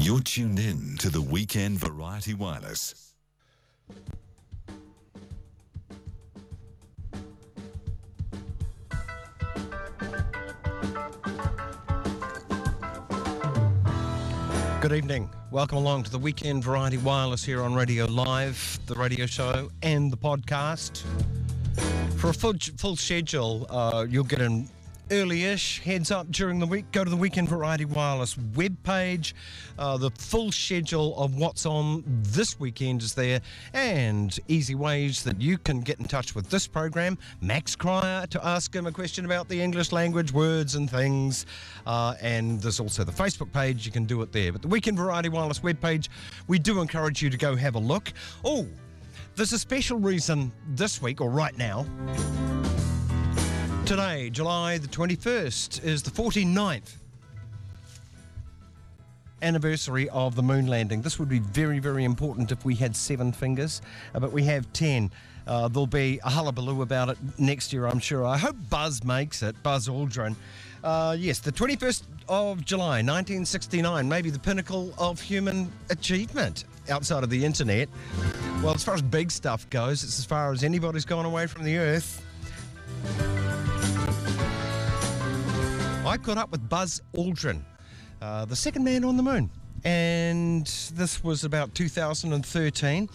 You're tuned in to the Weekend Variety Wireless. Good evening. Welcome along to the Weekend Variety Wireless here on Radio Live, the radio show, and the podcast. For a full, full schedule, uh, you'll get an early-ish heads up during the week. Go to the Weekend Variety Wireless webpage. Uh, the full schedule of what's on this weekend is there, and easy ways that you can get in touch with this program. Max Cryer to ask him a question about the English language, words and things. Uh, and there's also the Facebook page. You can do it there. But the Weekend Variety Wireless webpage, we do encourage you to go have a look. Oh, there's a special reason this week, or right now. Today, July the 21st, is the 49th anniversary of the moon landing. This would be very, very important if we had seven fingers, uh, but we have 10. Uh, there'll be a hullabaloo about it next year, I'm sure. I hope Buzz makes it, Buzz Aldrin. Uh, yes, the 21st of July, 1969, maybe the pinnacle of human achievement outside of the internet. Well, as far as big stuff goes, it's as far as anybody's gone away from the Earth. I caught up with Buzz Aldrin, uh, the second man on the moon. And this was about 2013.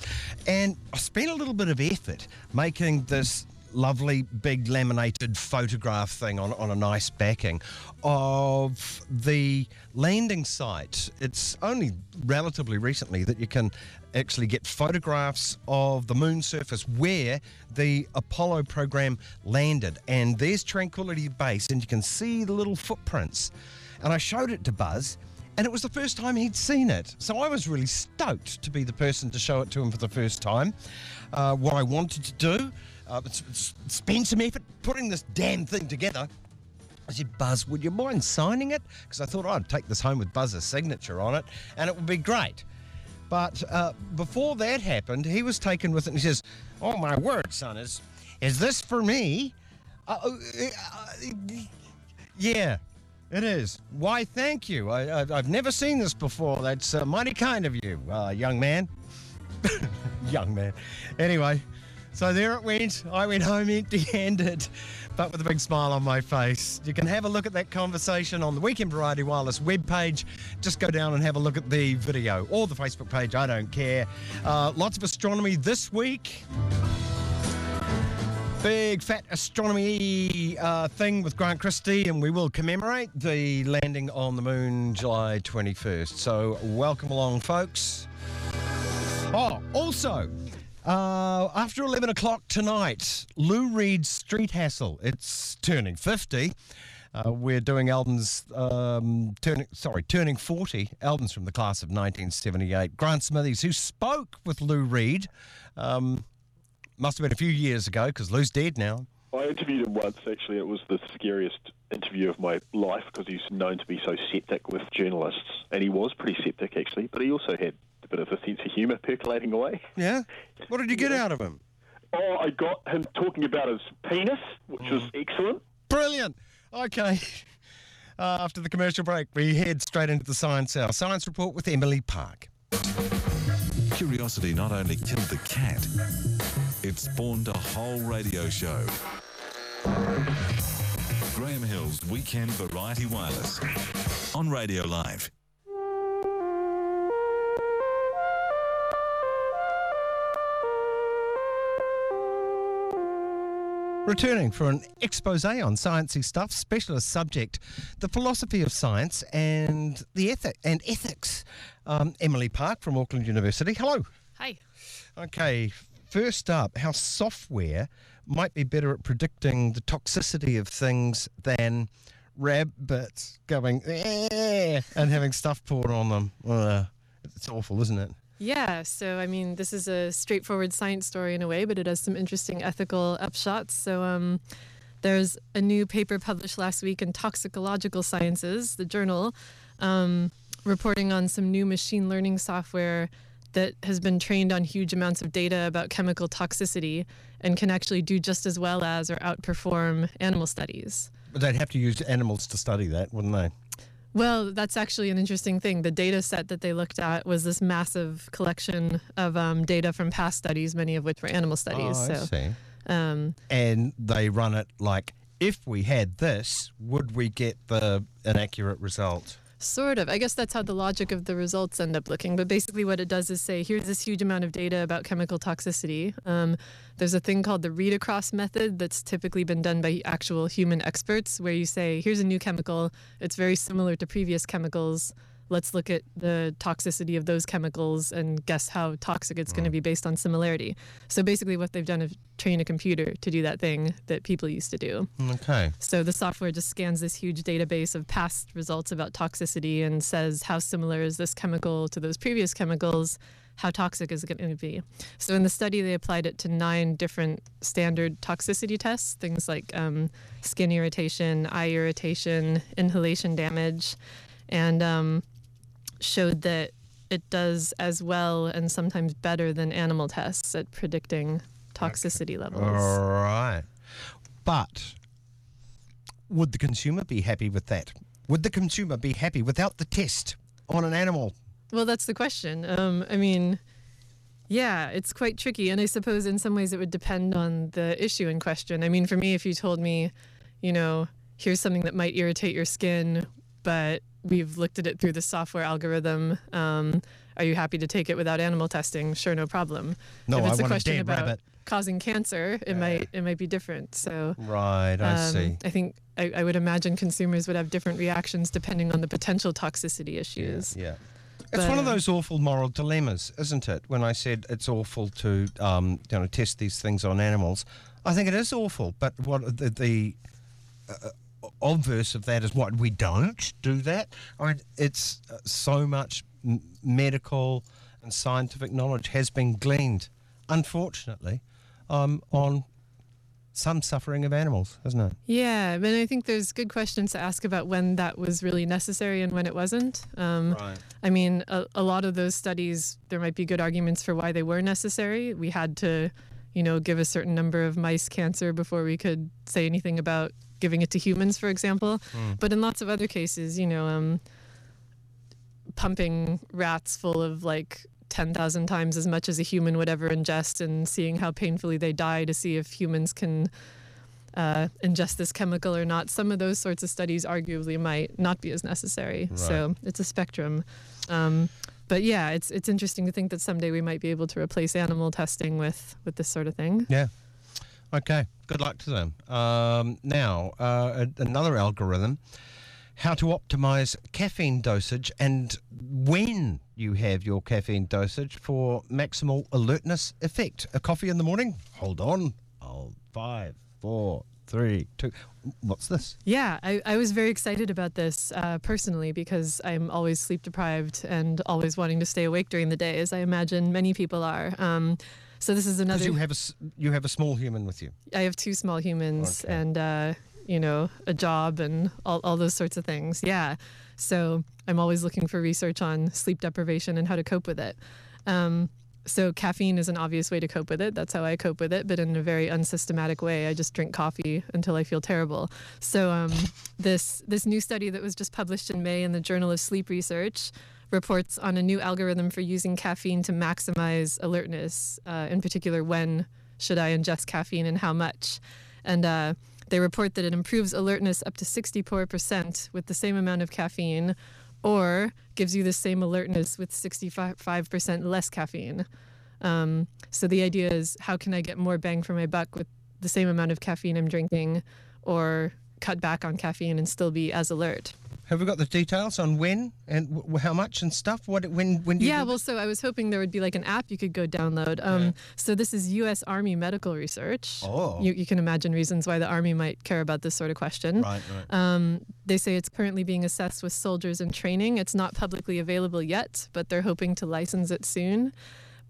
And I spent a little bit of effort making this lovely big laminated photograph thing on, on a nice backing of the landing site. It's only relatively recently that you can actually get photographs of the moon surface where the Apollo program landed. And there's Tranquility Base, and you can see the little footprints. And I showed it to Buzz. And it was the first time he'd seen it. So I was really stoked to be the person to show it to him for the first time. Uh, what I wanted to do, uh, spend some effort putting this damn thing together. I said, Buzz, would you mind signing it? Because I thought I'd take this home with Buzz's signature on it, and it would be great. But uh, before that happened, he was taken with it, and he says, "Oh my word, son, is is this for me?" Uh, uh, uh, yeah, it is. Why, thank you. I, I've never seen this before. That's uh, mighty kind of you, uh, young man. young man. Anyway, so there it went. I went home empty handed, but with a big smile on my face. You can have a look at that conversation on the Weekend Variety Wireless webpage. Just go down and have a look at the video or the Facebook page. I don't care. Uh, lots of astronomy this week. Big fat astronomy uh, thing with Grant Christie, and we will commemorate the landing on the moon July 21st. So, welcome along, folks. Oh, also, uh, after 11 o'clock tonight, Lou Reed's Street Hassle. It's turning 50. Uh, we're doing Eldon's um, turning, sorry, turning 40. Eldon's from the class of 1978. Grant Smithies, who spoke with Lou Reed, um, must have been a few years ago because Lou's dead now. I interviewed him once, actually. It was the scariest interview of my life because he's known to be so septic with journalists. And he was pretty septic, actually, but he also had a bit of a sense of humour percolating away. Yeah? What did you get out of him? Oh, I got him talking about his penis, which was excellent. Brilliant. Okay. Uh, after the commercial break, we head straight into the Science Hour. Science Report with Emily Parke. Curiosity not only killed the cat, it spawned a whole radio show. Graeme Hill's Weekend Variety Wireless on Radio Live. Returning for an expose on sciencey stuff, specialist subject, the philosophy of science and the ethic and ethics. Um, Emily Parke from Auckland University. Hello. Hi. Okay, first up, how software might be better at predicting the toxicity of things than rabbits going "Eh," and having stuff poured on them. Uh, it's awful, isn't it? Yeah, so I mean, this is a straightforward science story in a way, but it has some interesting ethical upshots. So, um, there's a new paper published last week in Toxicological Sciences, the journal, um, reporting on some new machine learning software that has been trained on huge amounts of data about chemical toxicity and can actually do just as well as or outperform animal studies. But they'd have to use animals to study that, wouldn't they? Well, that's actually an interesting thing. The data set that they looked at was this massive collection of um, data from past studies, many of which were animal studies. Oh, I so, see. um, And they run it like, if we had this, would we get the an accurate result? Sort of. I guess that's how the logic of the results end up looking. But basically, what it does is say here's this huge amount of data about chemical toxicity. Um, there's a thing called the read across method that's typically been done by actual human experts, where you say, here's a new chemical, it's very similar to previous chemicals. Let's look at the toxicity of those chemicals and guess how toxic it's going to be based on similarity. So basically, what they've done is train a computer to do that thing that people used to do. Okay. So the software just scans this huge database of past results about toxicity and says how similar is this chemical to those previous chemicals, how toxic is it going to be. So in the study, they applied it to nine different standard toxicity tests, things like um, skin irritation, eye irritation, inhalation damage, and um, showed that it does as well and sometimes better than animal tests at predicting toxicity levels. All right. But would the consumer be happy with that? Would the consumer be happy without the test on an animal? Well, that's the question. Um, I mean, yeah, it's quite tricky. And I suppose in some ways it would depend on the issue in question. I mean, for me, if you told me, you know, here's something that might irritate your skin, but we've looked at it through the software algorithm. Um, are you happy to take it without animal testing? Sure, no problem. No, if it's I a question about rabbit. causing cancer, it might it might be different. So Right, I um, see. I think I, I would imagine consumers would have different reactions depending on the potential toxicity issues. Yeah. It's one of um, those awful moral dilemmas, isn't it? When I said it's awful to, um, you know, test these things on animals, I think it is awful. But what the, the uh, obverse of that is what we don't do that. I mean, it's uh, so much m- medical and scientific knowledge has been gleaned, unfortunately, um, on some suffering of animals, hasn't it? Yeah, I mean, I think there's good questions to ask about when that was really necessary and when it wasn't. Um, Right. I mean, a, a lot of those studies, there might be good arguments for why they were necessary. We had to, you know, give a certain number of mice cancer before we could say anything about giving it to humans, for example. But in lots of other cases, you know, um, pumping rats full of like 10,000 times as much as a human would ever ingest and seeing how painfully they die to see if humans can uh, ingest this chemical or not. Some of those sorts of studies arguably might not be as necessary. So it's a spectrum. Um, but yeah, it's it's interesting to think that someday we might be able to replace animal testing with with this sort of thing. Yeah. Okay. Good luck to them. Um, now, uh, another algorithm how to optimize caffeine dosage and when you have your caffeine dosage for maximal alertness effect. A coffee in the morning? Hold on. Oh, five, four, three, two. What's this? Yeah, I, I was very excited about this uh, personally because I'm always sleep deprived and always wanting to stay awake during the day, as I imagine many people are. Um, so this is another. you have a you have a small human with you. I have two small humans Okay. and uh, you know a job and all, all those sorts of things. Yeah, so I'm always looking for research on sleep deprivation and how to cope with it. Um, so caffeine is an obvious way to cope with it. That's how I cope with it, but in a very unsystematic way. I just drink coffee until I feel terrible. So um, this this new study that was just published in May in the Journal of Sleep Research reports on a new algorithm for using caffeine to maximize alertness. Uh, in particular, when should I ingest caffeine and how much? And uh, they report that it improves alertness up to 64% with the same amount of caffeine, or gives you the same alertness with 65% less caffeine. Um, so the idea is how can I get more bang for my buck with the same amount of caffeine I'm drinking, or cut back on caffeine and still be as alert? Have we got the details on when and w- how much and stuff? What when when do you Yeah, well, so I was hoping there would be like an app you could go download. Um, So this is U.S. Army medical research. Oh. You, you can imagine reasons why the Army might care about this sort of question. Right, right. Um, they say it's currently being assessed with soldiers in training. It's not publicly available yet, but they're hoping to license it soon.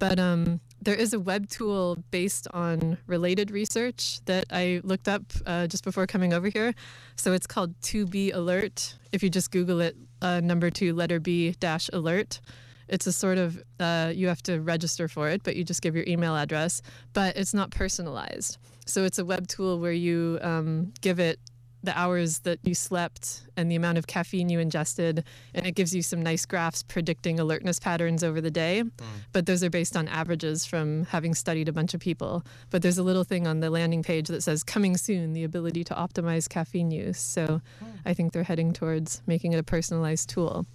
But um, there is a web tool based on related research that I looked up uh, just before coming over here. So it's called 2B Alert. If you just Google it, uh, number two, letter B dash alert. It's a sort of, uh, you have to register for it, but you just give your email address, but it's not personalized. So it's a web tool where you um, give it the hours that you slept and the amount of caffeine you ingested, and it gives you some nice graphs predicting alertness patterns over the day. Hmm. But those are based on averages from having studied a bunch of people. But there's a little thing on the landing page that says "coming soon," the ability to optimize caffeine use. So hmm. I think they're heading towards making it a personalized tool.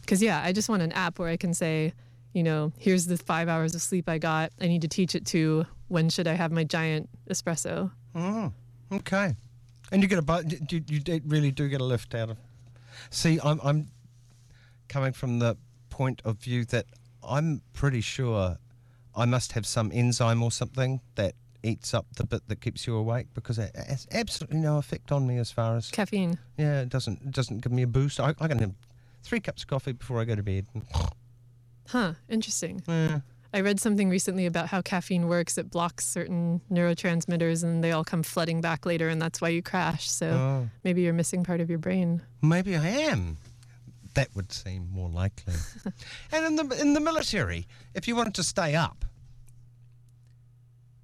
Because yeah, I just want an app where I can say, you know, here's the five hours of sleep I got. I need to teach it to when should I have my giant espresso. Oh, okay. And you get a bu- you, you really do get a lift out of. See, I'm I'm coming from the point of view that I'm pretty sure I must have some enzyme or something that eats up the bit that keeps you awake because it has absolutely no effect on me as far as Caffeine. yeah, it doesn't it doesn't give me a boost. I, I can have three cups of coffee before I go to bed. Huh, interesting. Yeah. I read something recently about how caffeine works. It blocks certain neurotransmitters and they all come flooding back later, and that's why you crash. So Oh. maybe you're missing part of your brain. Maybe I am. That would seem more likely. and in the in the military, if you wanted to stay up,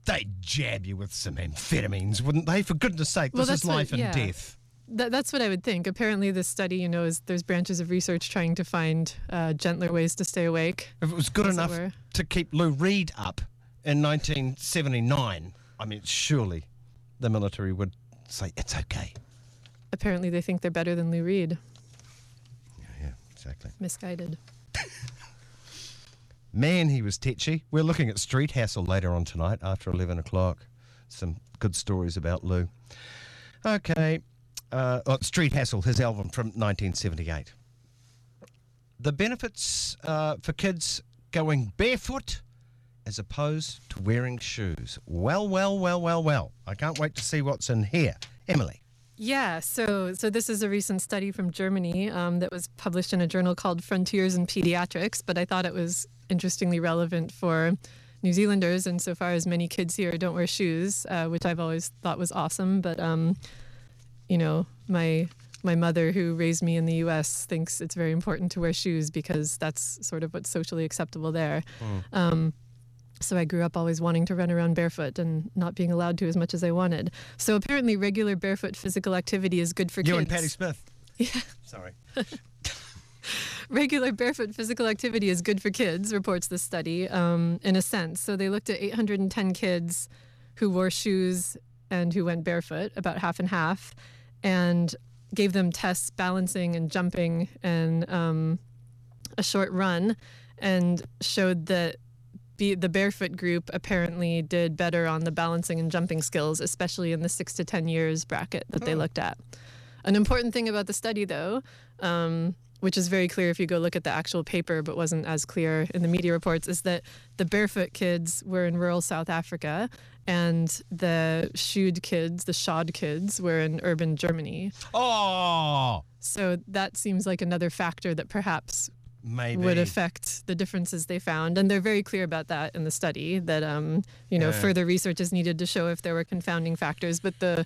they'd jab you with some amphetamines, wouldn't they? For goodness sake, Well, this is that's what- life and yeah. death. That, that's what I would think. Apparently, this study, you know, is there's branches of research trying to find uh, gentler ways to stay awake. If it was good enough to keep Lou Reed up in 1979, I mean, surely the military would say it's okay. Apparently, they think they're better than Lou Reed. Yeah, exactly. Misguided. Man, he was tetchy. We're looking at Street Hassle later on tonight after 11 o'clock. Some good stories about Lou. Okay. Uh, oh, Street Hassle, his album from 1978. The benefits uh, for kids going barefoot as opposed to wearing shoes. Well, well, well, well, well. I can't wait to see what's in here. Emily. Yeah, so so this is a recent study from Germany um, that was published in a journal called Frontiers in Pediatrics, but I thought it was interestingly relevant for New Zealanders insofar as many kids here don't wear shoes, uh, which I've always thought was awesome. But um, you know, my my mother who raised me in the U.S. thinks it's very important to wear shoes because that's sort of what's socially acceptable there. Um, so I grew up always wanting to run around barefoot and not being allowed to as much as I wanted. So apparently, regular barefoot physical activity is good for You kids. and Patti Smith. Yeah. Sorry. Regular barefoot physical activity is good for kids, reports the study, um, in a sense. So they looked at 810 kids who wore shoes and who went barefoot, about half and half, and gave them tests balancing and jumping and um, a short run, and showed that be, the barefoot group apparently did better on the balancing and jumping skills, especially in the six to 10 years bracket that they looked at. An important thing about the study, though, um, which is very clear if you go look at the actual paper, but wasn't as clear in the media reports, is that the barefoot kids were in rural South Africa and the shoed kids, the shod kids, were in urban Germany. Oh, So that seems like another factor that perhaps maybe. would affect the differences they found. And they're very clear about that in the study that, um, you know, Yeah. further research is needed to show if there were confounding factors. But the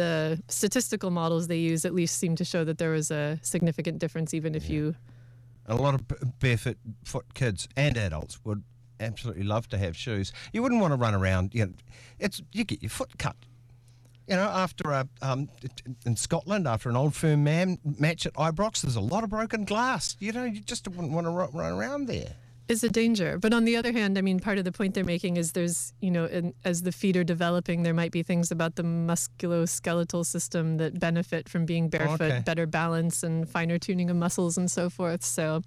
the statistical models they use at least seem to show that there was a significant difference, even if you a lot of barefoot foot kids and adults would absolutely love to have shoes. You wouldn't want to run around. You know, it's you get your foot cut. You know, after a um, in Scotland, after an old firm man match at Ibrox, there's a lot of broken glass. You know, you just wouldn't want to run around there. Is a danger. But on the other hand, I mean, part of the point they're making is there's, you know, in, as the feet are developing, there might be things about the musculoskeletal system that benefit from being barefoot, Okay. better balance and finer tuning of muscles and so forth. So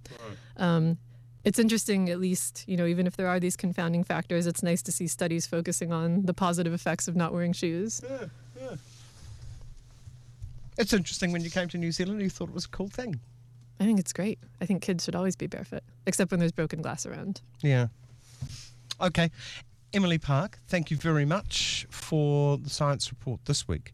um, it's interesting, at least, you know, even if there are these confounding factors, it's nice to see studies focusing on the positive effects of not wearing shoes. It's interesting when you came to New Zealand, you thought it was a cool thing. I think it's great. I think kids should always be barefoot, except when there's broken glass around. Yeah. Okay. Emily Parke, thank you very much for the science report this week.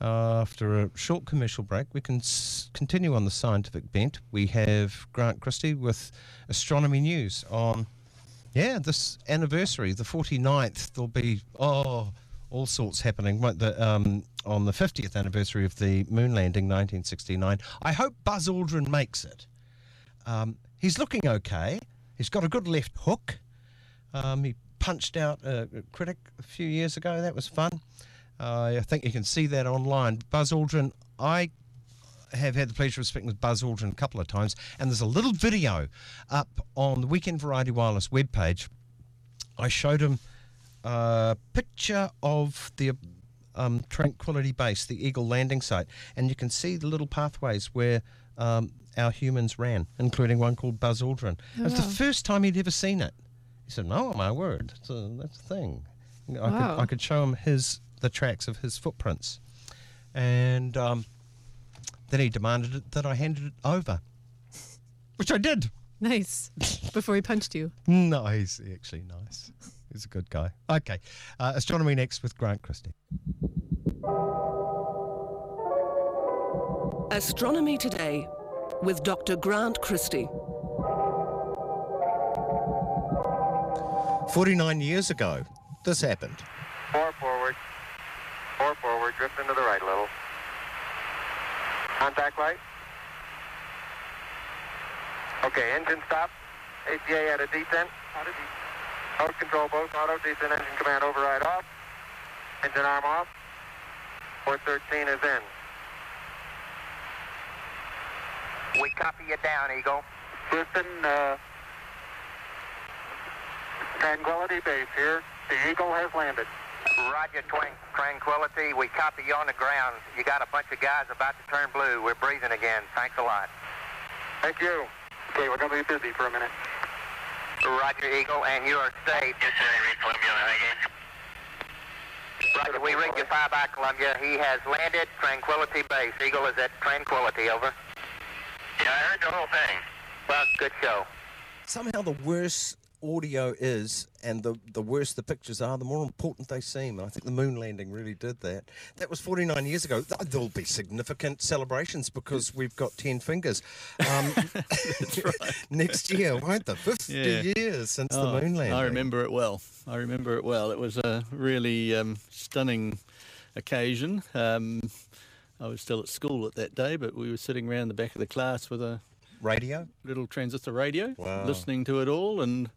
Uh, after a short commercial break, we can s- continue on the scientific bent. We have Grant Christie with astronomy news on, yeah, this anniversary, the 49th. There'll be, oh, all sorts happening won't um, on the 50th anniversary of the moon landing, 1969. I hope Buzz Aldrin makes it. Um, he's looking okay. He's got a good left hook. Um, he punched out a, a critic a few years ago. That was fun. Uh, I think you can see that online. Buzz Aldrin, I have had the pleasure of speaking with Buzz Aldrin a couple of times, and there's a little video up on the Weekend Variety Wireless webpage. I showed him a picture of the um, Tranquility Base, the Eagle landing site, and you can see the little pathways where um, our humans ran, including one called Buzz Aldrin. It was the first time he'd ever seen it. He said, "No, my word, that's a, that's a thing." You know, I, Wow. could, I could show him his the tracks of his footprints, and um, then he demanded it, that I handed it over, which I did. Nice. Before he punched you. No, he's actually nice. He's a good guy. Okay, uh, astronomy next with Grant Christie. Astronomy Today with Dr. Grant Christie. 49 years ago, this happened. Four forward. Four forward. Drift into the right a little. Contact light. Okay, engine stop. ACA out of detent. Auto descent. Mode control both. Auto descent. Engine command override off. Engine arm off. 413 is in. We copy you down, Eagle. Houston, uh, Tranquility Base here. The Eagle has landed. Roger, Twin Tranquility. We copy you on the ground. You got a bunch of guys about to turn blue. We're breathing again. Thanks a lot. Thank you. Okay, we're going to be busy for a minute. Roger, Eagle, and you are safe. Yes, sir. Read Columbia. Roger, we read you five by Columbia. He has landed Tranquility Base. Eagle is at Tranquility, over. Yeah, I heard the whole thing. Well, good show. Somehow, the worse audio is and the, the worse the pictures are, the more important they seem. And I think the moon landing really did that. That was 49 years ago. There'll be significant celebrations because we've got 10 fingers. Um, next year, won't there? 50 Yeah. years since Oh, the moon landing. I remember it well. I remember it well. It was a really um, stunning occasion. Um, I was still at school at that day, but we were sitting around the back of the class with a Radio? little transistor radio, Wow. listening to it all, and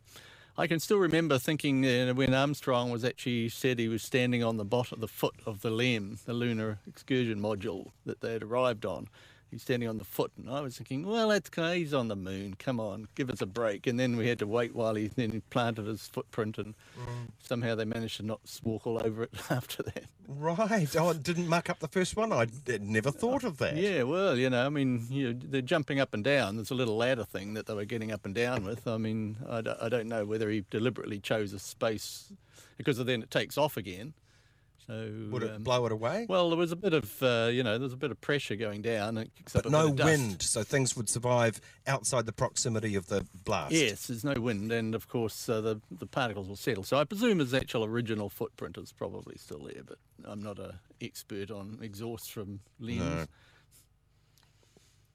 I can still remember thinking uh, when Armstrong was actually said he was standing on the bottom, the foot of the LEM, the Lunar Excursion Module that they had arrived on. He's standing on the foot, and I was thinking, well, that's he's on the moon. Come on, give us a break. And then we had to wait while he then planted his footprint, and mm. somehow they managed to not walk all over it after that. Right. Oh, it didn't muck up the first one. I never thought of that. Yeah, well, you know, I mean, you know, they're jumping up and down. There's a little ladder thing that they were getting up and down with. I mean, I don't know whether he deliberately chose a space because then it takes off again. So Would it um, blow it away? Well, there was a bit of, uh, you know, there's a bit of pressure going down. It kicks up but bit no wind, so things would survive outside the proximity of the blast. Yes, there's no wind, and of course uh, the the particles will settle. So I presume his actual original footprint is probably still there, but I'm not a expert on exhaust from LEMs.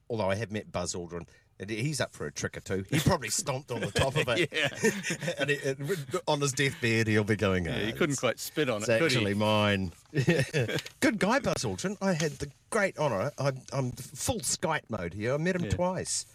Although I have met Buzz Aldrin. He's up for a trick or two. He probably stomped on the top of it. Yeah. and it, it- on his deathbed, he'll be going, Yeah, "Ah, he couldn't quite spit on It's it, he? actually mine. Good guy, Buzz Aldrin. I had the great honour. I'm, I'm full Skype mode here. I met him Yeah. twice.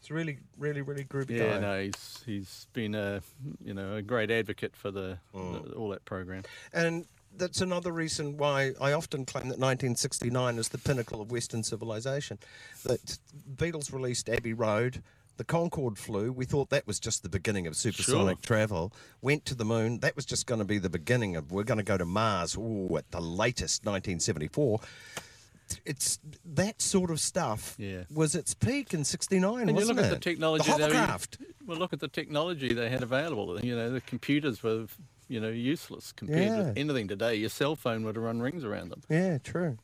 It's really, really, really groovy Yeah, guy. no, he's he's been a you know a great advocate for the, Mm. the all that program. And that's another reason why I often claim that 1969 is the pinnacle of Western civilization. That Beatles released Abbey Road, the Concorde flew. We thought that was just the beginning of supersonic travel. Went to the moon. That was just going to be the beginning of we're going to go to Mars. Ooh, at the latest 1974. It's that sort of stuff Yeah. was its peak in '69, And you look at it? the technology. the they well, look at the technology they had available. You know, the computers were you know useless compared Yeah. with anything today. Your cell phone would have run rings around them. Yeah, true.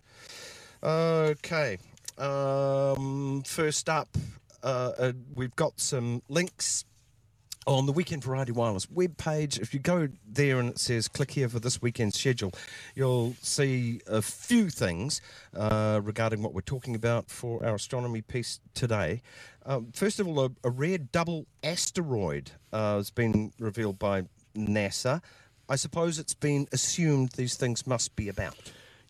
Okay. Um, first up, uh, uh, we've got some links on the Weekend Variety Wireless webpage. If you go there and it says click here for this weekend's schedule, you'll see a few things uh, regarding what we're talking about for our astronomy piece today. Um, first of all, a, a rare double asteroid uh, has been revealed by NASA. I suppose it's been assumed these things must be about.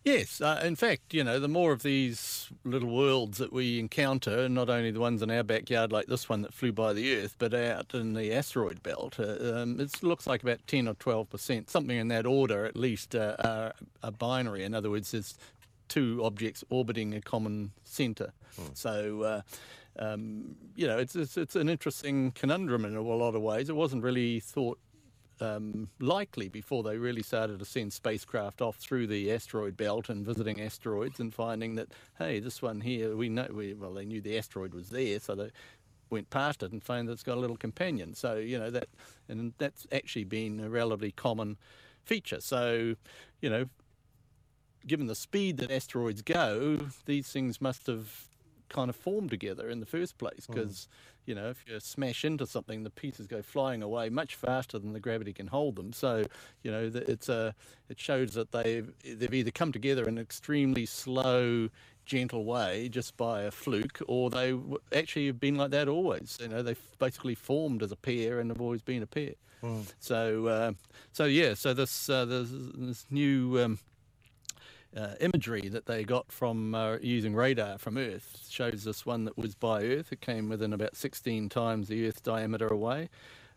Yes, uh, in fact, you know, the more of these little worlds that we encounter, not only the ones in our backyard like this one that flew by the Earth, but out in the asteroid belt, uh, um, it looks like about 10 or 12 percent, something in that order at least, uh, are, are binary. In other words, there's two objects orbiting a common center. So. Uh, um, you know, it's, it's it's an interesting conundrum in a lot of ways. It wasn't really thought um, likely before they really started to send spacecraft off through the asteroid belt and visiting asteroids and finding that hey, this one here, we know we well they knew the asteroid was there, so they went past it and found that it's got a little companion. So you know that, and that's actually been a relatively common feature. So you know, given the speed that asteroids go, these things must have kind of form together in the first place because you know if you smash into something the pieces go flying away much faster than the gravity can hold them. So you know it's a it shows that they've they've either come together in an extremely slow gentle way just by a fluke or they actually have been like that always. You know they've basically formed as a pair and have always been a pair. So uh, so yeah so this uh, this, this new um, uh, imagery that they got from uh, using radar from Earth shows us one that was by Earth. It came within about 16 times the Earth's diameter away,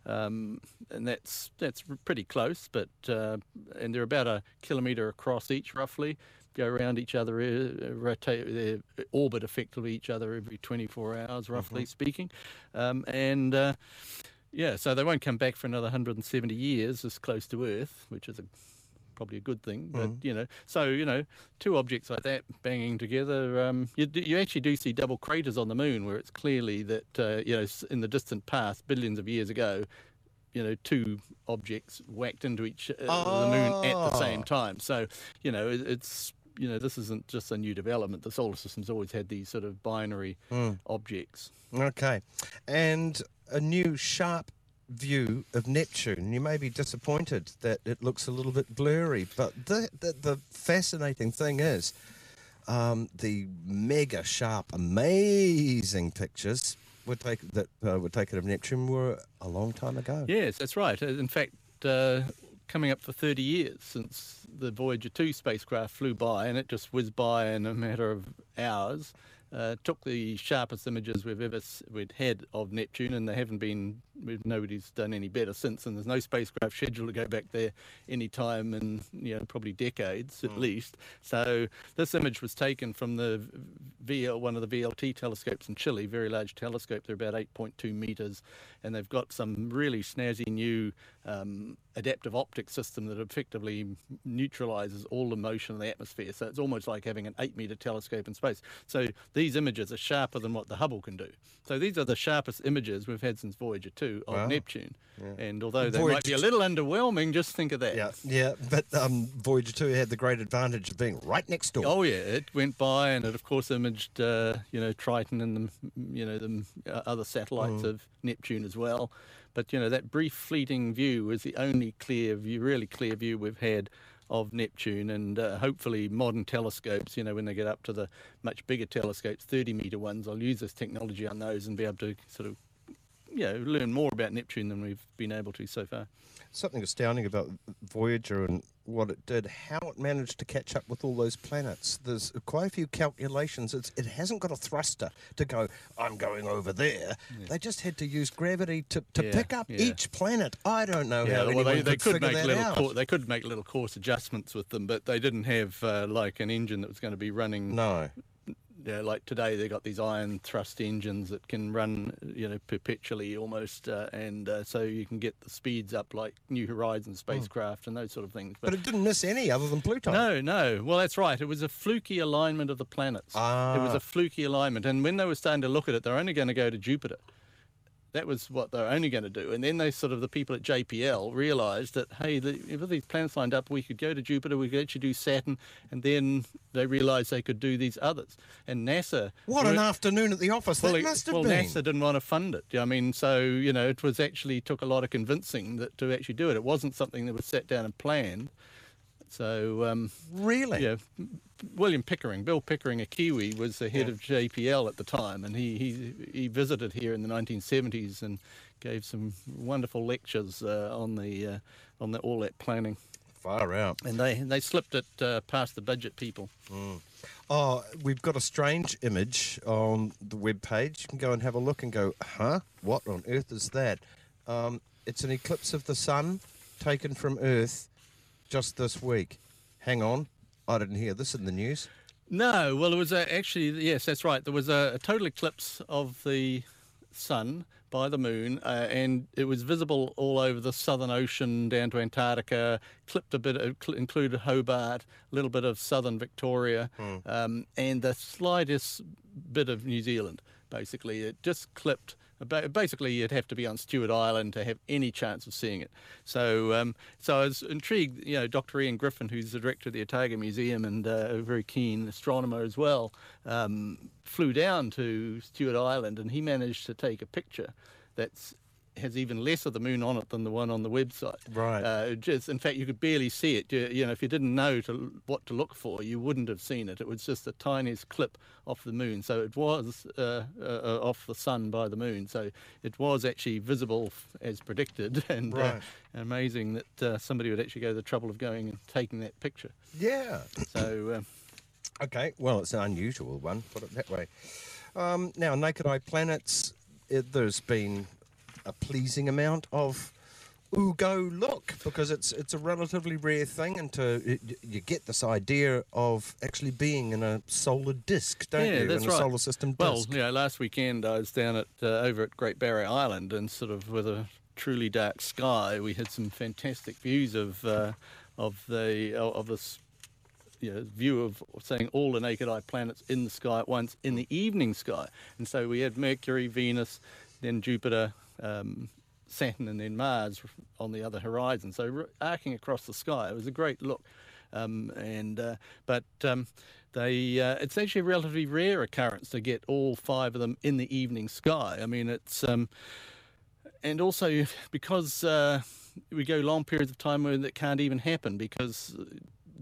um, and that's that's pretty close. But uh, and they're about a kilometre across each, roughly. Go around each other, uh, rotate, they orbit effectively each other every 24 hours, roughly speaking, um, and. Uh, yeah, so they won't come back for another 170 years as close to Earth, which is a probably a good thing. But you know, so you know, two objects like that banging together, um, you you actually do see double craters on the moon, where it's clearly that uh, you know in the distant past, billions of years ago. You know, two objects whacked into each uh, the moon at the same Oh. time. So, you know, it, it's you know this isn't just a new development. The solar system's always had these sort of binary objects. Okay. And a new sharp view of Neptune. You may be disappointed that it looks a little bit blurry, but the, the, the fascinating thing is um, the mega sharp, amazing pictures were take, that uh, were taken of Neptune were a long time ago. Yes, that's right. Uh, In fact, uh, coming up for 30 years since the Voyager 2 spacecraft flew by, and it just whizzed by in a matter of hours. Uh, took the sharpest images we've ever s- we'd had of Neptune, and they haven't been. Nobody's done any better since, and there's no spacecraft scheduled to go back there any time in you know probably decades at least. So this image was taken from the VL, one of the VLT telescopes in Chile, very large telescope. They're about 8.2 meters, and they've got some really snazzy new um, adaptive optic system that effectively neutralizes all the motion of the atmosphere. So it's almost like having an eight meter telescope in space. So these images are sharper than what the Hubble can do. So these are the sharpest images we've had since Voyager 2 of Wow. Neptune. And although they might be a little underwhelming, just think of that. Yeah, yeah, but um, Voyager 2 had the great advantage of being right next door. Oh yeah, it went by, and it of course imaged, uh, you know, Triton and the, you know, the uh, other satellites of Neptune as well. But you know, that brief fleeting view was the only clear view, really clear view we've had of Neptune, and uh, hopefully modern telescopes, you know, when they get up to the much bigger telescopes, 30 meter ones, I'll use this technology on those and be able to sort of, you know, learn more about Neptune than we've been able to so far. Something astounding about Voyager and what it did, how it managed to catch up with all those planets. There's quite a few calculations. It's, it hasn't got a thruster to go, I'm going over there. They just had to use gravity to, to Yeah, pick up yeah. each planet. I don't know how Yeah, well, they, they could, could make that little out. cour- they could make little course adjustments with them, but they didn't have uh, like an engine that was going to be running. no. Yeah, like today they've got these ion thrust engines that can run, you know, perpetually almost, uh, and uh, so you can get the speeds up like New Horizons spacecraft and those sort of things. But it didn't miss any other than Pluto. No, no. Well, that's right. It was a fluky alignment of the planets. It was Ah. a fluky alignment. And when they were starting to look at it, they're only going to go to Jupiter. That was what they're only going to do. And then they sort of, the people at JPL realized that, hey, the, if these planets lined up, we could go to Jupiter, we could actually do Saturn. And then they realized they could do these others. And NASA. What an afternoon at the office well, that must have well, been. NASA didn't want to fund it. I mean, so you know, it was actually took a lot of convincing that to actually do it. It wasn't something that was sat down and planned. So um, Really? yeah, William Pickering, Bill Pickering, a Kiwi, was the head of JPL at the time, and he, he he visited here in the 1970s and gave some wonderful lectures uh, on the uh, on the, all that planning. Far out. And they they slipped it uh, past the budget people. Oh, we've got a strange image on the web page. You can go and have a look and go, huh? What on earth is that? Um, it's an eclipse of the sun taken from Earth just this week. Hang on. I didn't hear this in the news. No, well, it was a, actually yes, that's right. There was a, a total eclipse of the sun by the moon, uh, and it was visible all over the Southern Ocean down to Antarctica. Clipped a bit, uh, cl- included Hobart, a little bit of southern Victoria, um, and the slightest bit of New Zealand. Basically, it just clipped. Ba- Basically, you'd have to be on Stewart Island to have any chance of seeing it. So, um, so I was intrigued. You know, Dr. Ian Griffin, who's the director of the Otago Museum and uh, a very keen astronomer as well, um, flew down to Stewart Island, and he managed to take a picture that's has even less of the moon on it than the one on the website. Right. Uh, just, in fact, you could barely see it. You, you know, if you didn't know to, what to look for, you wouldn't have seen it. It was just the tiniest clip off the moon. So it was uh, uh, uh, off the sun by the moon. So it was actually visible as predicted, and Right. uh, amazing that uh, somebody would actually go to the trouble of going and taking that picture. Yeah. So. Um, Okay, well, it's an unusual one, put it that way. Um, now, naked eye planets, it, there's been a pleasing amount of Ugo look because it's it's a relatively rare thing, and to you get this idea of actually being in a solar disk, don't yeah, you? that's in a right. solar system Well, disk. you know, last weekend I was down at uh, over at Great Barrier Island, and sort of with a truly dark sky, we had some fantastic views of uh, of the of this you know, view of seeing all the naked eye planets in the sky at once in the evening sky. And so we had Mercury, Venus, then Jupiter, um, Saturn, and then Mars on the other horizon. So arcing across the sky, it was a great look. Um, and uh, but um, they uh, it's actually a relatively rare occurrence to get all five of them in the evening sky. I mean, it's um, and also because uh, we go long periods of time where that can't even happen because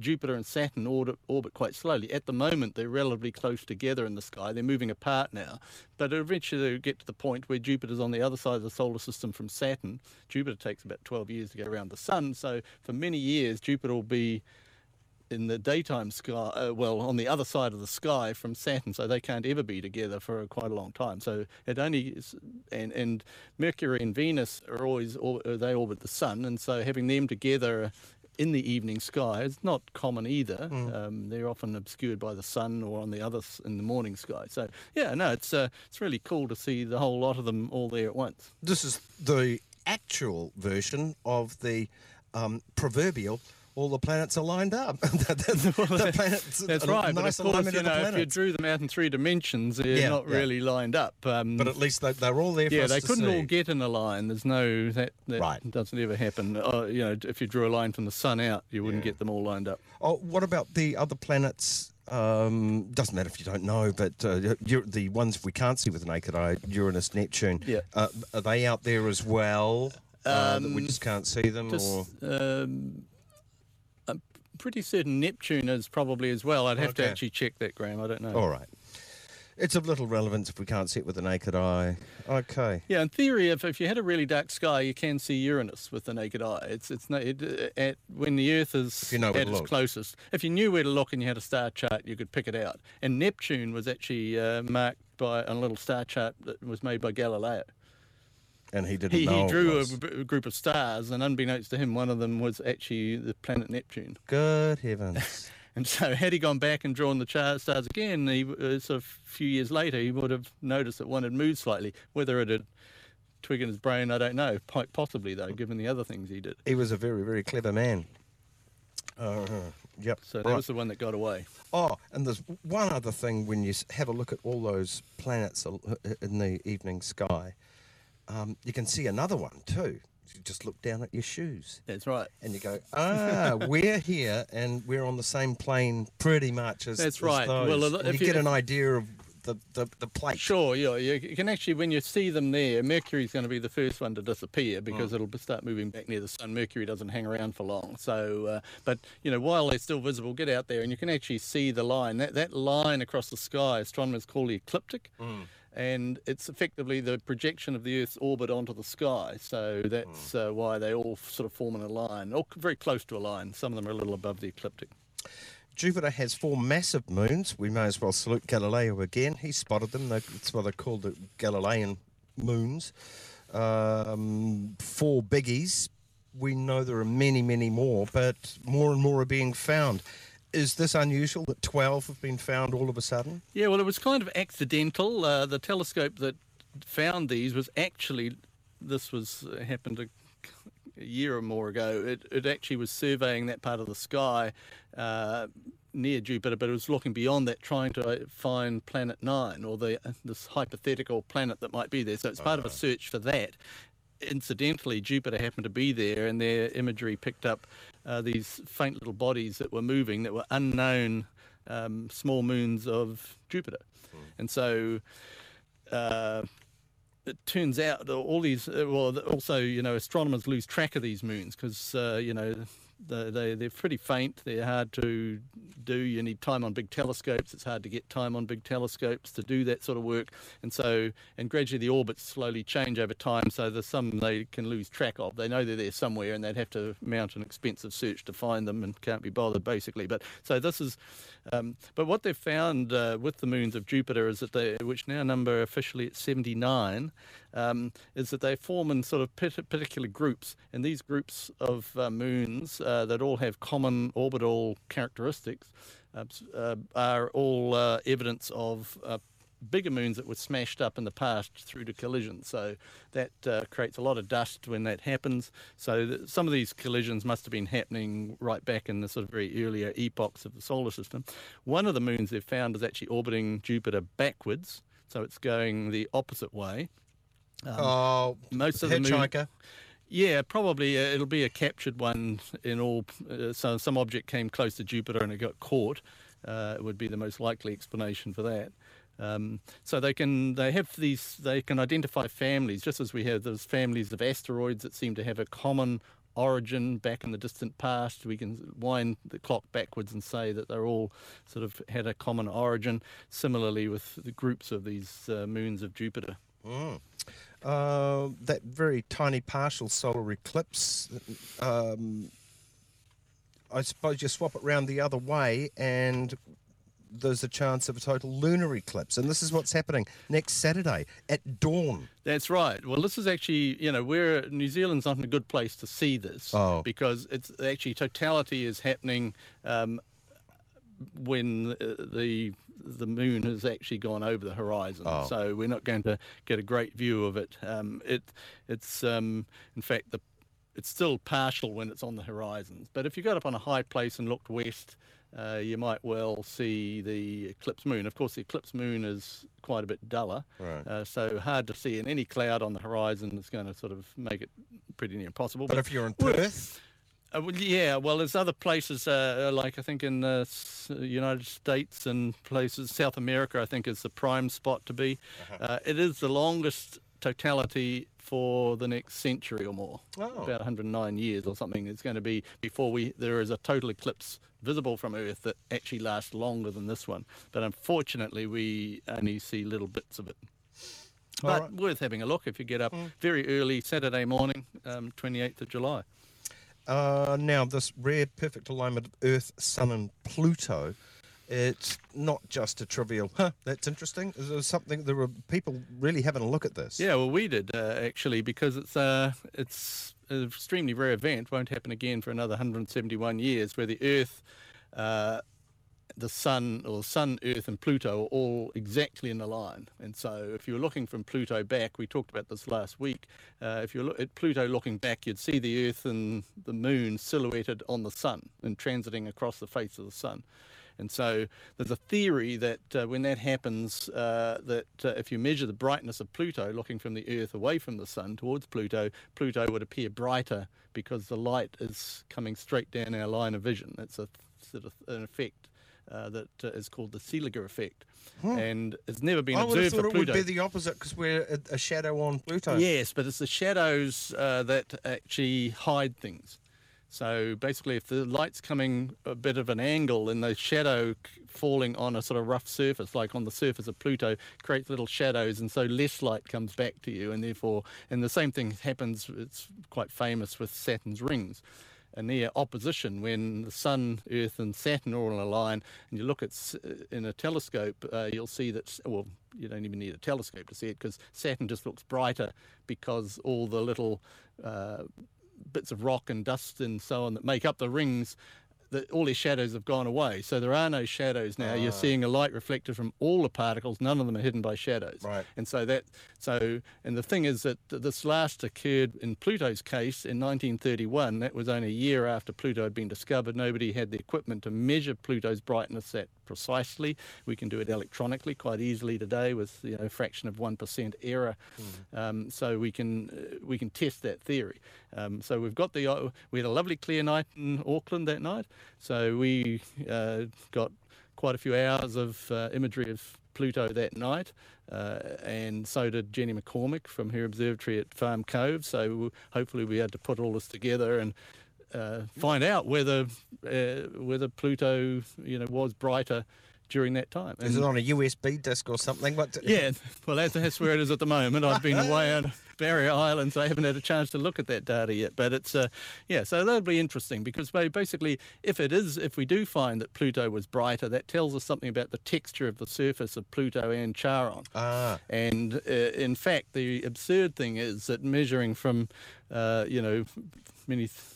Jupiter and Saturn orbit, orbit quite slowly. At the moment, they're relatively close together in the sky. They're moving apart now, but eventually they'll get to the point where Jupiter's on the other side of the solar system from Saturn. Jupiter takes about 12 years to go around the Sun, so for many years, Jupiter will be in the daytime sky, uh, well, on the other side of the sky from Saturn, so they can't ever be together for quite a long time. So it only is, and and Mercury and Venus are always they orbit the Sun, and so having them together in the evening sky It's not common either. Um, they're often obscured by the sun or on the other in the morning sky. So yeah, no, it's uh, it's really cool to see the whole lot of them all there at once. This is the actual version of the um, proverbial. All the planets are lined up. the, the- the planets, That's right. Nice but of course, you know, if you drew them out in three dimensions, they're Yeah, not yeah. really lined up. Um, But at least they, they're all there for yeah, they couldn't see. all get in a line. There's no that that Right. doesn't ever happen. Uh, you know, if you drew a line from the sun out, you wouldn't Yeah. get them all lined up. Oh, what about the other planets? Um, doesn't matter if you don't know, but uh, the ones we can't see with the naked eye, Uranus, Neptune, Yeah. uh, are they out there as well? Uh, that we Um, just can't see them, or Just, um, I'm pretty certain Neptune is probably as well. I'd have to actually check that, Graeme. I don't know. all right. It's of little relevance if we can't see it with the naked eye. Okay. Yeah, in theory, if, if you had a really dark sky, you can see Uranus with the naked eye. It's it's it, uh, at when the Earth is you know at its look. closest. If you knew where to look and you had a star chart, you could pick it out. And Neptune was actually uh, marked by a little star chart that was made by Galileo. And he didn't He, know. he drew a, a group of stars, and unbeknownst to him, one of them was actually the planet Neptune. Good heavens. And so, had he gone back and drawn the char- stars again, he, uh, a few years later, he would have noticed that one had moved slightly. Whether it had twig in his brain, I don't know. Quite possibly, though, given the other things he did. he was a very, very clever man. Uh-huh. Yep. So that right. was the one that got away. Oh, and there's one other thing when you have a look at all those planets in the evening sky, um, you can see another one too. You just look down at your shoes That's right. and you go, ah, we're here and we're on the same plane pretty much as That's as right. those. Well, if you you- get an idea of the, the, the plate. Sure, yeah, you can actually, when you see them there, Mercury's going to be the first one to disappear because it'll start moving back near the sun. Mercury doesn't hang around for long. So, uh, but you know, while they're still visible, get out there and you can actually see the line. That that line across the sky, astronomers call the ecliptic. And it's effectively the projection of the Earth's orbit onto the sky. So that's uh, why they all sort of form in a line, or very close to a line. Some of them are a little above the ecliptic. Jupiter has four massive moons. We may as well salute Galileo again. He spotted them. That's why they're called the Galilean moons. Um, four biggies. We know there are many, many more, but more and more are being found. Is this unusual that 12 have been found all of a sudden? Yeah, well, it was kind of accidental. Uh, the telescope that found these was actually, this was uh, happened a, a year or more ago. It, it actually was surveying that part of the sky uh, near Jupiter, but it was looking beyond that, trying to uh, find Planet Nine or the this hypothetical planet that might be there. So it's part of a search for that. Incidentally, Jupiter happened to be there, and their imagery picked up uh, these faint little bodies that were moving that were unknown um, small moons of Jupiter. And so uh, it turns out all these, well, also, you know, astronomers lose track of these moons because, uh, you know, they, they, they're pretty faint. They're hard to do. You need time on big telescopes. It's hard to get time on big telescopes to do that sort of work. And so, and gradually the orbits slowly change over time. So there's some they can lose track of. They know they're there somewhere and they'd have to mount an expensive search to find them and can't be bothered basically. But so this is, um, but what they've found uh, with the moons of Jupiter is that they, which now number officially at 79, um, is that they form in sort of particular groups, and these groups of uh, moons uh, that all have common orbital characteristics uh, uh, are all uh, evidence of uh, bigger moons that were smashed up in the past through to collisions. So that uh, creates a lot of dust when that happens. So some of these collisions must have been happening right back in the sort of very earlier epochs of the solar system. One of the moons they've found is actually orbiting Jupiter backwards. So it's going the opposite way. Oh, most of the moon- Yeah, probably uh, it'll be a captured one in all. Uh, so some object came close to Jupiter and it got caught. Uh, it would be the most likely explanation for that. Um, so they can they have these they can identify families just as we have those families of asteroids that seem to have a common origin back in the distant past. We can wind the clock backwards and say that they're all sort of had a common origin. Similarly with the groups of these uh, moons of Jupiter. Uh, that very tiny partial solar eclipse. Um, I suppose you swap it round the other way, and there's a chance of a total lunar eclipse. And this is what's happening next Saturday at dawn. That's right. Well, this is actually, you know, we're New Zealand's not in a good place to see this Oh. because it's actually totality is happening um, when uh, the the moon has actually gone over the horizon. Oh. So we're not going to get a great view of it. Um, it it's um, in fact the it's still partial when it's on the horizons. But if you got up on a high place and looked west, uh, you might well see the eclipse moon. Of course, the eclipse moon is quite a bit duller, Right. uh, so hard to see. And any cloud on the horizon is going to sort of make it pretty near impossible. But if you're in Perth, uh, well, yeah, well, there's other places uh, like I think in the United States and places South America. I think is the prime spot to be. uh it is the longest totality for the next century or more, Oh. about 109 years or something. It's going to be before we there is a total eclipse visible from Earth that actually lasts longer than this one. But unfortunately, we only see little bits of it. All But right. worth having a look if you get up very early Saturday morning, um, 28th of July. Uh, now this rare perfect alignment of Earth, Sun, and Pluto. It's not just a trivial, huh, that's interesting. There's something, there were people really having a look at this. Yeah, well, we did uh, actually because it's uh, it's an extremely rare event. Won't happen again for another 171 years, where the Earth, uh, the Sun, or Sun, Earth, and Pluto are all exactly in a line. And so, if you were looking from Pluto back, we talked about this last week. Uh, if you look at Pluto looking back, you'd see the Earth and the Moon silhouetted on the Sun and transiting across the face of the Sun. And so there's a theory that uh, when that happens, uh, that uh, if you measure the brightness of Pluto looking from the Earth away from the Sun towards Pluto, Pluto would appear brighter because the light is coming straight down our line of vision. It's a sort of an effect uh, that uh, is called the Seeliger effect, and it's never been I would have observed thought it would be the opposite because we're a, a shadow on Pluto. Yes, but it's the shadows uh, that actually hide things. So basically, if the light's coming a bit of an angle, and the shadow falling on a sort of rough surface, like on the surface of Pluto, creates little shadows, and so less light comes back to you, and therefore, and the same thing happens. It's quite famous with Saturn's rings. A near opposition when the Sun, Earth, and Saturn are all in a line, and you look at in a telescope, uh, you'll see that. Well, you don't even need a telescope to see it because Saturn just looks brighter because all the little uh, bits of rock and dust and so on that make up the rings the, all their shadows have gone away. So there are no shadows now. You're ah. seeing a light reflected from all the particles. None of them are hidden by shadows. Right. And so that so and the thing is that this last occurred in Pluto's case in 1931. That was only a year after Pluto had been discovered. Nobody had the equipment to measure Pluto's brightness that precisely. We can do it electronically quite easily today with you know a fraction of one percent error. Um, so we can uh, we can test that theory. Um, so we've got the uh, we had a lovely clear night in Auckland that night. So we uh, got quite a few hours of uh, imagery of Pluto that night, uh, and so did Jennie McCormick from her observatory at Farm Cove. So we'll- hopefully we had to put all this together and uh, find out whether uh, whether Pluto, you know, was brighter during that time. Is it on a USB disc or something? What? yeah, well, that's, that's where it is at the moment. I've been away on Barrier Island, so I haven't had a chance to look at that data yet. But it's, uh, yeah, so that'll be interesting because ba- basically, if it is, if we do find that Pluto was brighter, that tells us something about the texture of the surface of Pluto and Charon. Ah. And uh, in fact, the absurd thing is that measuring from, uh, you know, many. Th-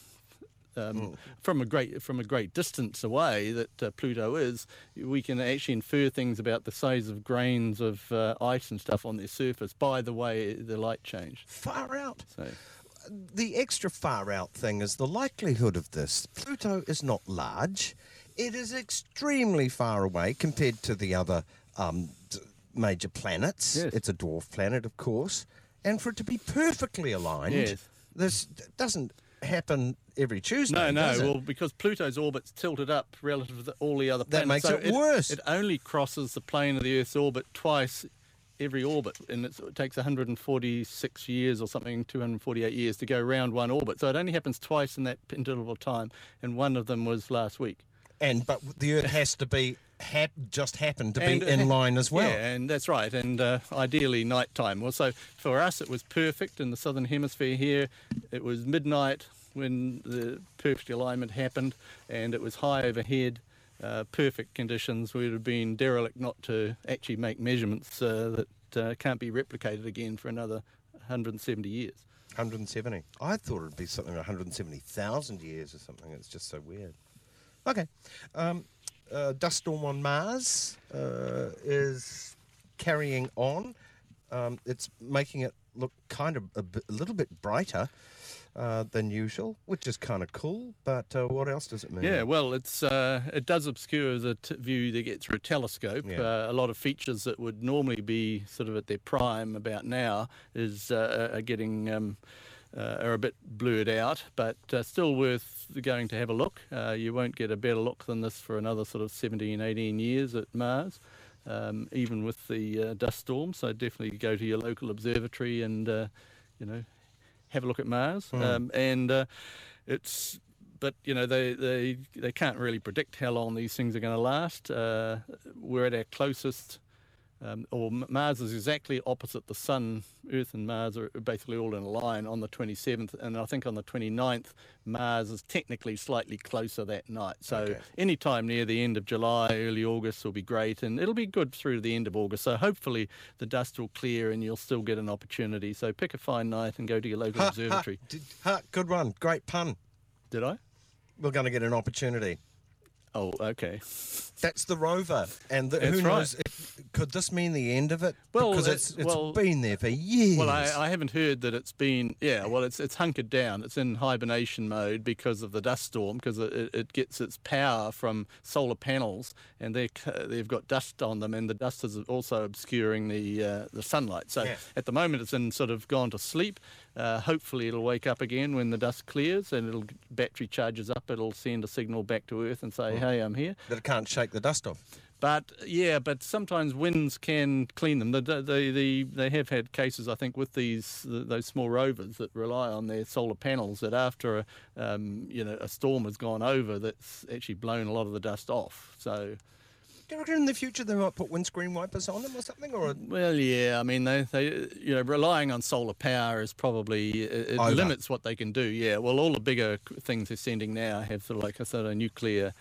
um, from a great from a great distance away that uh, Pluto is, we can actually infer things about the size of grains of uh, ice and stuff on their surface by the way the light changed. Far out. So The extra far out thing is the likelihood of this. Pluto is not large. It is extremely far away compared to the other um, major planets. Yes. It's a dwarf planet, of course. And for it to be perfectly aligned, Yes. this doesn't happen every Tuesday. no, no, it? well because Pluto's orbit's tilted up relative to all the other planets. That makes so it worse. It only crosses the plane of the Earth's orbit twice every orbit, and it's, it takes 146 years or something, 248 years to go around one orbit. So it only happens twice in that interval of time, and one of them was last week. and but the Earth has to be hap- just happened to And, be uh, in line as well. Yeah, and that's right. And uh, ideally nighttime. Well, so for us, it was perfect in the southern hemisphere here. It was midnight when the perfect alignment happened, and it was high overhead. Uh, perfect conditions. We would have been derelict not to actually make measurements uh, that uh, can't be replicated again for another 170 years. 170. I thought it'd be something like 170,000 years or something. It's just so weird. Okay. Um, uh, dust storm on Mars uh, is carrying on. Um, it's making it look kind of a, little bit brighter uh, than usual, which is kind of cool. But uh, what else does it mean? Yeah, well, it's uh, it does obscure the t- view you get through a telescope. Yeah. Uh, a lot of features that would normally be sort of at their prime about now is uh, are getting um, uh, are a bit blurred out, but uh, still worth going to have a look. Uh, you won't get a better look than this for another sort of 17, 18 years at Mars. Um, even with the uh, dust storm, so definitely go to your local observatory and uh, you know have a look at Mars. Um, and uh, it's, but you know, they, they they can't really predict how long these things are going to last. Uh, we're at our closest, um, or Mars is exactly opposite the Sun. Earth and Mars are basically all in a line on the 27th, and I think on the 29th, Mars is technically slightly closer that night. So Okay. any time near the end of July, early August will be great, and it'll be good through the end of August. So hopefully the dust will clear and you'll still get an opportunity. So pick a fine night and go to your local Ha, ha, observatory. did- ha, good one. Great pun. Did I? We're going to get an opportunity. Oh, okay. That's the rover, and the, who right. knows? If, could this mean the end of it? Well, because it's, it's well- been there for years. Well, I, I haven't heard that it's been. Yeah, well, it's it's hunkered down. It's in hibernation mode because of the dust storm, because it, it- gets its power from solar panels, and they they've got dust on them, and the dust is also obscuring the uh, the sunlight. So Yeah. at the moment, it's in sort of gone to sleep. Uh, hopefully, it'll wake up again when the dust clears, and it'll battery charges up. It'll send a signal back to Earth and say, "Hey, I'm here." that it can't shake the dust off. But yeah, but sometimes winds can clean them. The, the, the, the, they have had cases, I think, with these those small rovers that rely on their solar panels. That after a, um, you know a storm has gone over, that's actually blown a lot of the dust off. So Do you reckon in the future they might put windscreen wipers on them or something? Or well, yeah, I mean they, they you know relying on solar power is probably it, it limits what they can do. Yeah, well, all the bigger things they're sending now have sort of like a sort of nuclear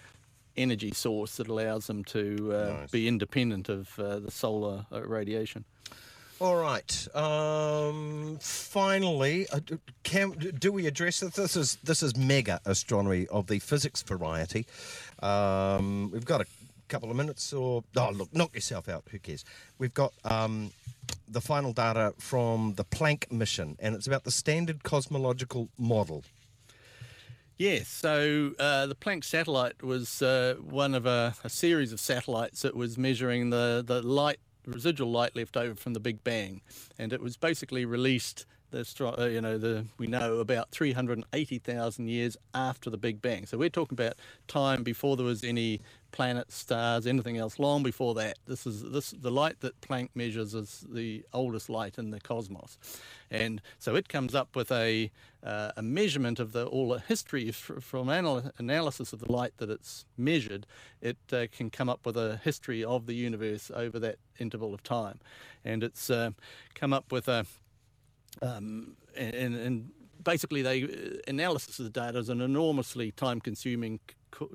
energy source that allows them to uh, Nice. be independent of uh, the solar uh, radiation. All right. Um, finally, uh, can do we address this? This is this is mega astronomy of the physics variety. Um, we've got a couple of minutes, or oh look, knock yourself out. Who cares? We've got um, the final data from the Planck mission, and it's about the standard cosmological model. Yes, so uh, the Planck satellite was uh, one of a, a series of satellites that was measuring the, the light, residual light left over from the Big Bang, and it was basically released. The, uh, you know, the we know about 380,000 years after the Big Bang. So we're talking about time before there was any planets, stars, anything else. Long before that, this is this the light that Planck measures is the oldest light in the cosmos, and so it comes up with a uh, a measurement of the all the history from anal- analysis of the light that it's measured. It uh, can come up with a history of the universe over that interval of time, and it's uh, come up with a um, and, and basically they analysis of the data is an enormously time-consuming co-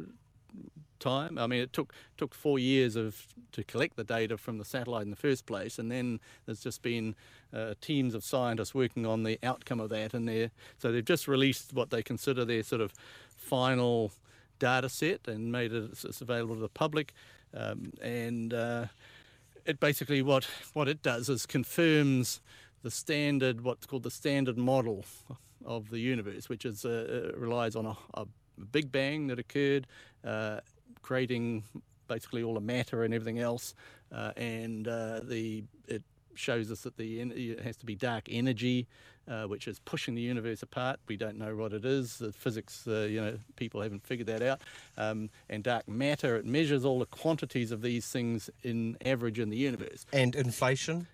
time. I mean, it took took four years of to collect the data from the satellite in the first place, and then there's just been uh, teams of scientists working on the outcome of that, and they so they've just released what they consider their sort of final data set and made it it's available to the public, um, and uh, it basically what what it does is confirms the standard what's called the standard model of the universe, which is uh, relies on a, a big bang that occurred, uh, creating basically all the matter and everything else, uh, and uh, the it shows us that the it has to be dark energy, uh, which is pushing the universe apart. We don't know what it is. The physics, uh, you know, people haven't figured that out. Um, and dark matter, it measures all the quantities of these things in average in the universe And inflation.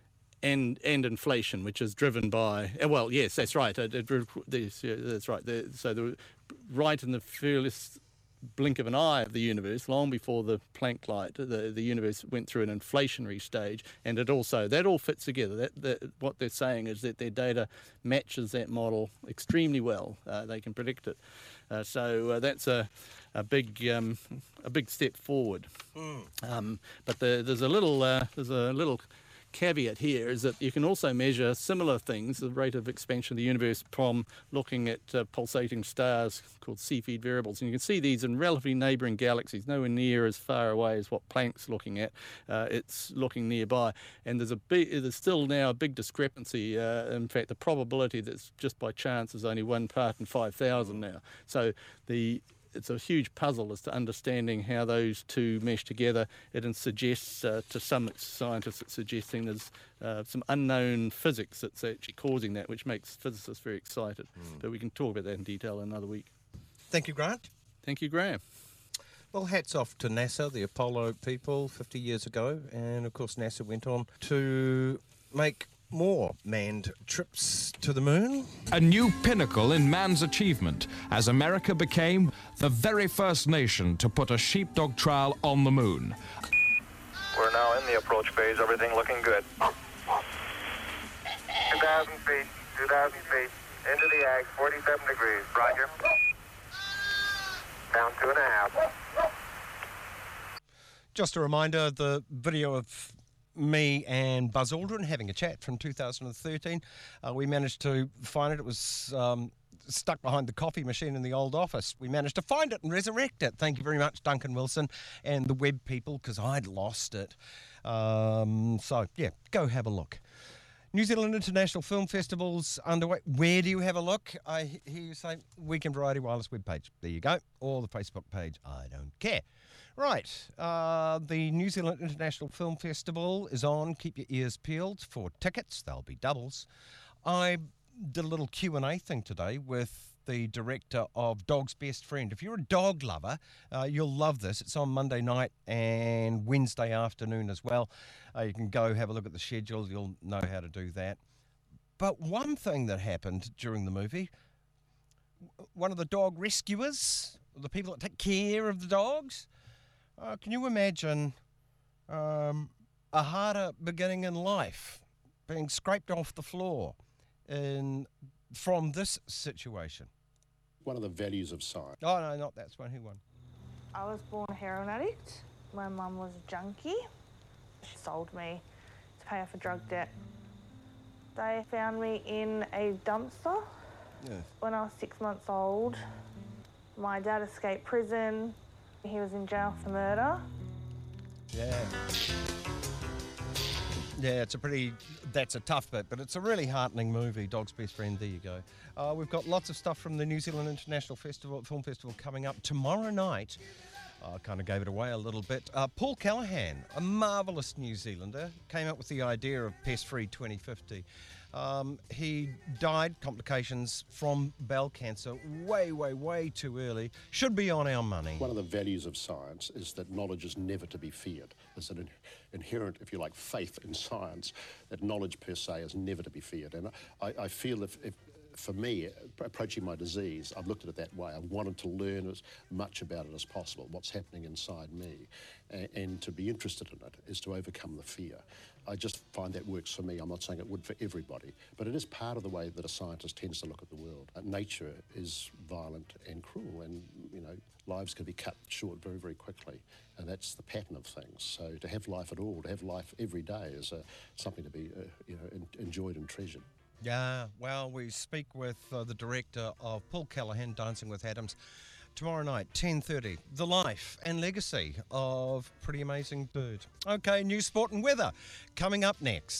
And and inflation, which is driven by uh, well, yes, that's right. It, it, this, yeah, that's right. The, so the right in the furthest blink of an eye of the universe, long before the Planck light, the the universe went through an inflationary stage, and it also that all fits together. That, that what they're saying is that their data matches that model extremely well. Uh, they can predict it. Uh, so uh, that's a a big um, a big step forward. Um, but the, there's a little uh, there's a little caveat here is that you can also measure similar things, the rate of expansion of the universe from looking at uh, pulsating stars called Cepheid variables. And you can see these in relatively neighbouring galaxies, nowhere near as far away as what Planck's looking at. Uh, it's looking nearby. And there's a there's still now a big discrepancy. Uh, in fact, the probability that's just by chance is only one part in 5,000 now. So the it's a huge puzzle as to understanding how those two mesh together. It suggests uh, to some scientists, it's suggesting there's uh, some unknown physics that's actually causing that, which makes physicists very excited. But we can talk about that in detail another week. Thank you, Grant. Thank you, Graeme. Well, hats off to NASA, the Apollo people, 50 years ago. And of course, NASA went on to make more manned trips to the moon. A new pinnacle in man's achievement as America became the very first nation to put a sheepdog trial on the moon. We're now in the approach phase. Everything looking good. 2,000 feet. 2,000 feet. Into the ag. 47 degrees. Roger. Down two and a half. Just a reminder the video of me and Buzz Aldrin having a chat from 2013. Uh, we managed to find it. It was um, stuck behind the coffee machine in the old office. We managed to find it and resurrect it. Thank you very much, Duncan Wilson and the web people, because I'd lost it. Um, so, yeah, go have a look. New Zealand International Film Festival's underway. Where do you have a look? I hear you say Weekend Variety Wireless webpage. There you go. Or the Facebook page. I don't care. Right. Uh, the New Zealand International Film Festival is on. Keep your ears peeled for tickets. They'll be doubles. I did a little Q&A thing today with the director of Dog's Best Friend. If you're a dog lover, uh, you'll love this. It's on Monday night and Wednesday afternoon as well. Uh, you can go have a look at the schedule. You'll know how to do that. But one thing that happened during the movie, one of the dog rescuers, the people that take care of the dogs, uh, can you imagine um, a harder beginning in life, being scraped off the floor in from this situation? One of the values of science. Oh no, not that's one. Who won? I was born a heroin addict. My mum was a junkie. She sold me to pay off a drug debt. They found me in a dumpster Yeah. when I was six months old. My dad escaped prison. He was in jail for murder. Yeah. Yeah, it's a pretty. That's a tough bit, but it's a really heartening movie. Dog's best friend. There you go. Uh, we've got lots of stuff from the New Zealand International Festival, Film Festival coming up tomorrow night. I kind of gave it away a little bit. Uh, Paul Callaghan, a marvellous New Zealander, came up with the idea of Pest Free 2050. Um, he died complications from bowel cancer way, way, way too early. Should be on our money. One of the values of science is that knowledge is never to be feared. There's an in- inherent, if you like, faith in science that knowledge per se is never to be feared. And I, I feel if, if for me, approaching my disease, I've looked at it that way. I wanted to learn as much about it as possible, what's happening inside me. And, and to be interested in it is to overcome the fear. I just find that works for me. I'm not saying it would for everybody, but it is part of the way that a scientist tends to look at the world. Uh, nature is violent and cruel, and you know lives can be cut short very, very quickly, and that's the pattern of things. So to have life at all, to have life every day, is uh, something to be uh, you know en- enjoyed and treasured. Yeah, well, we speak with uh, the director of Paul Callaghan, Dancing with Atoms, tomorrow night, 10.30. The life and legacy of Pretty Amazing Bird. Okay, new sport and weather coming up next.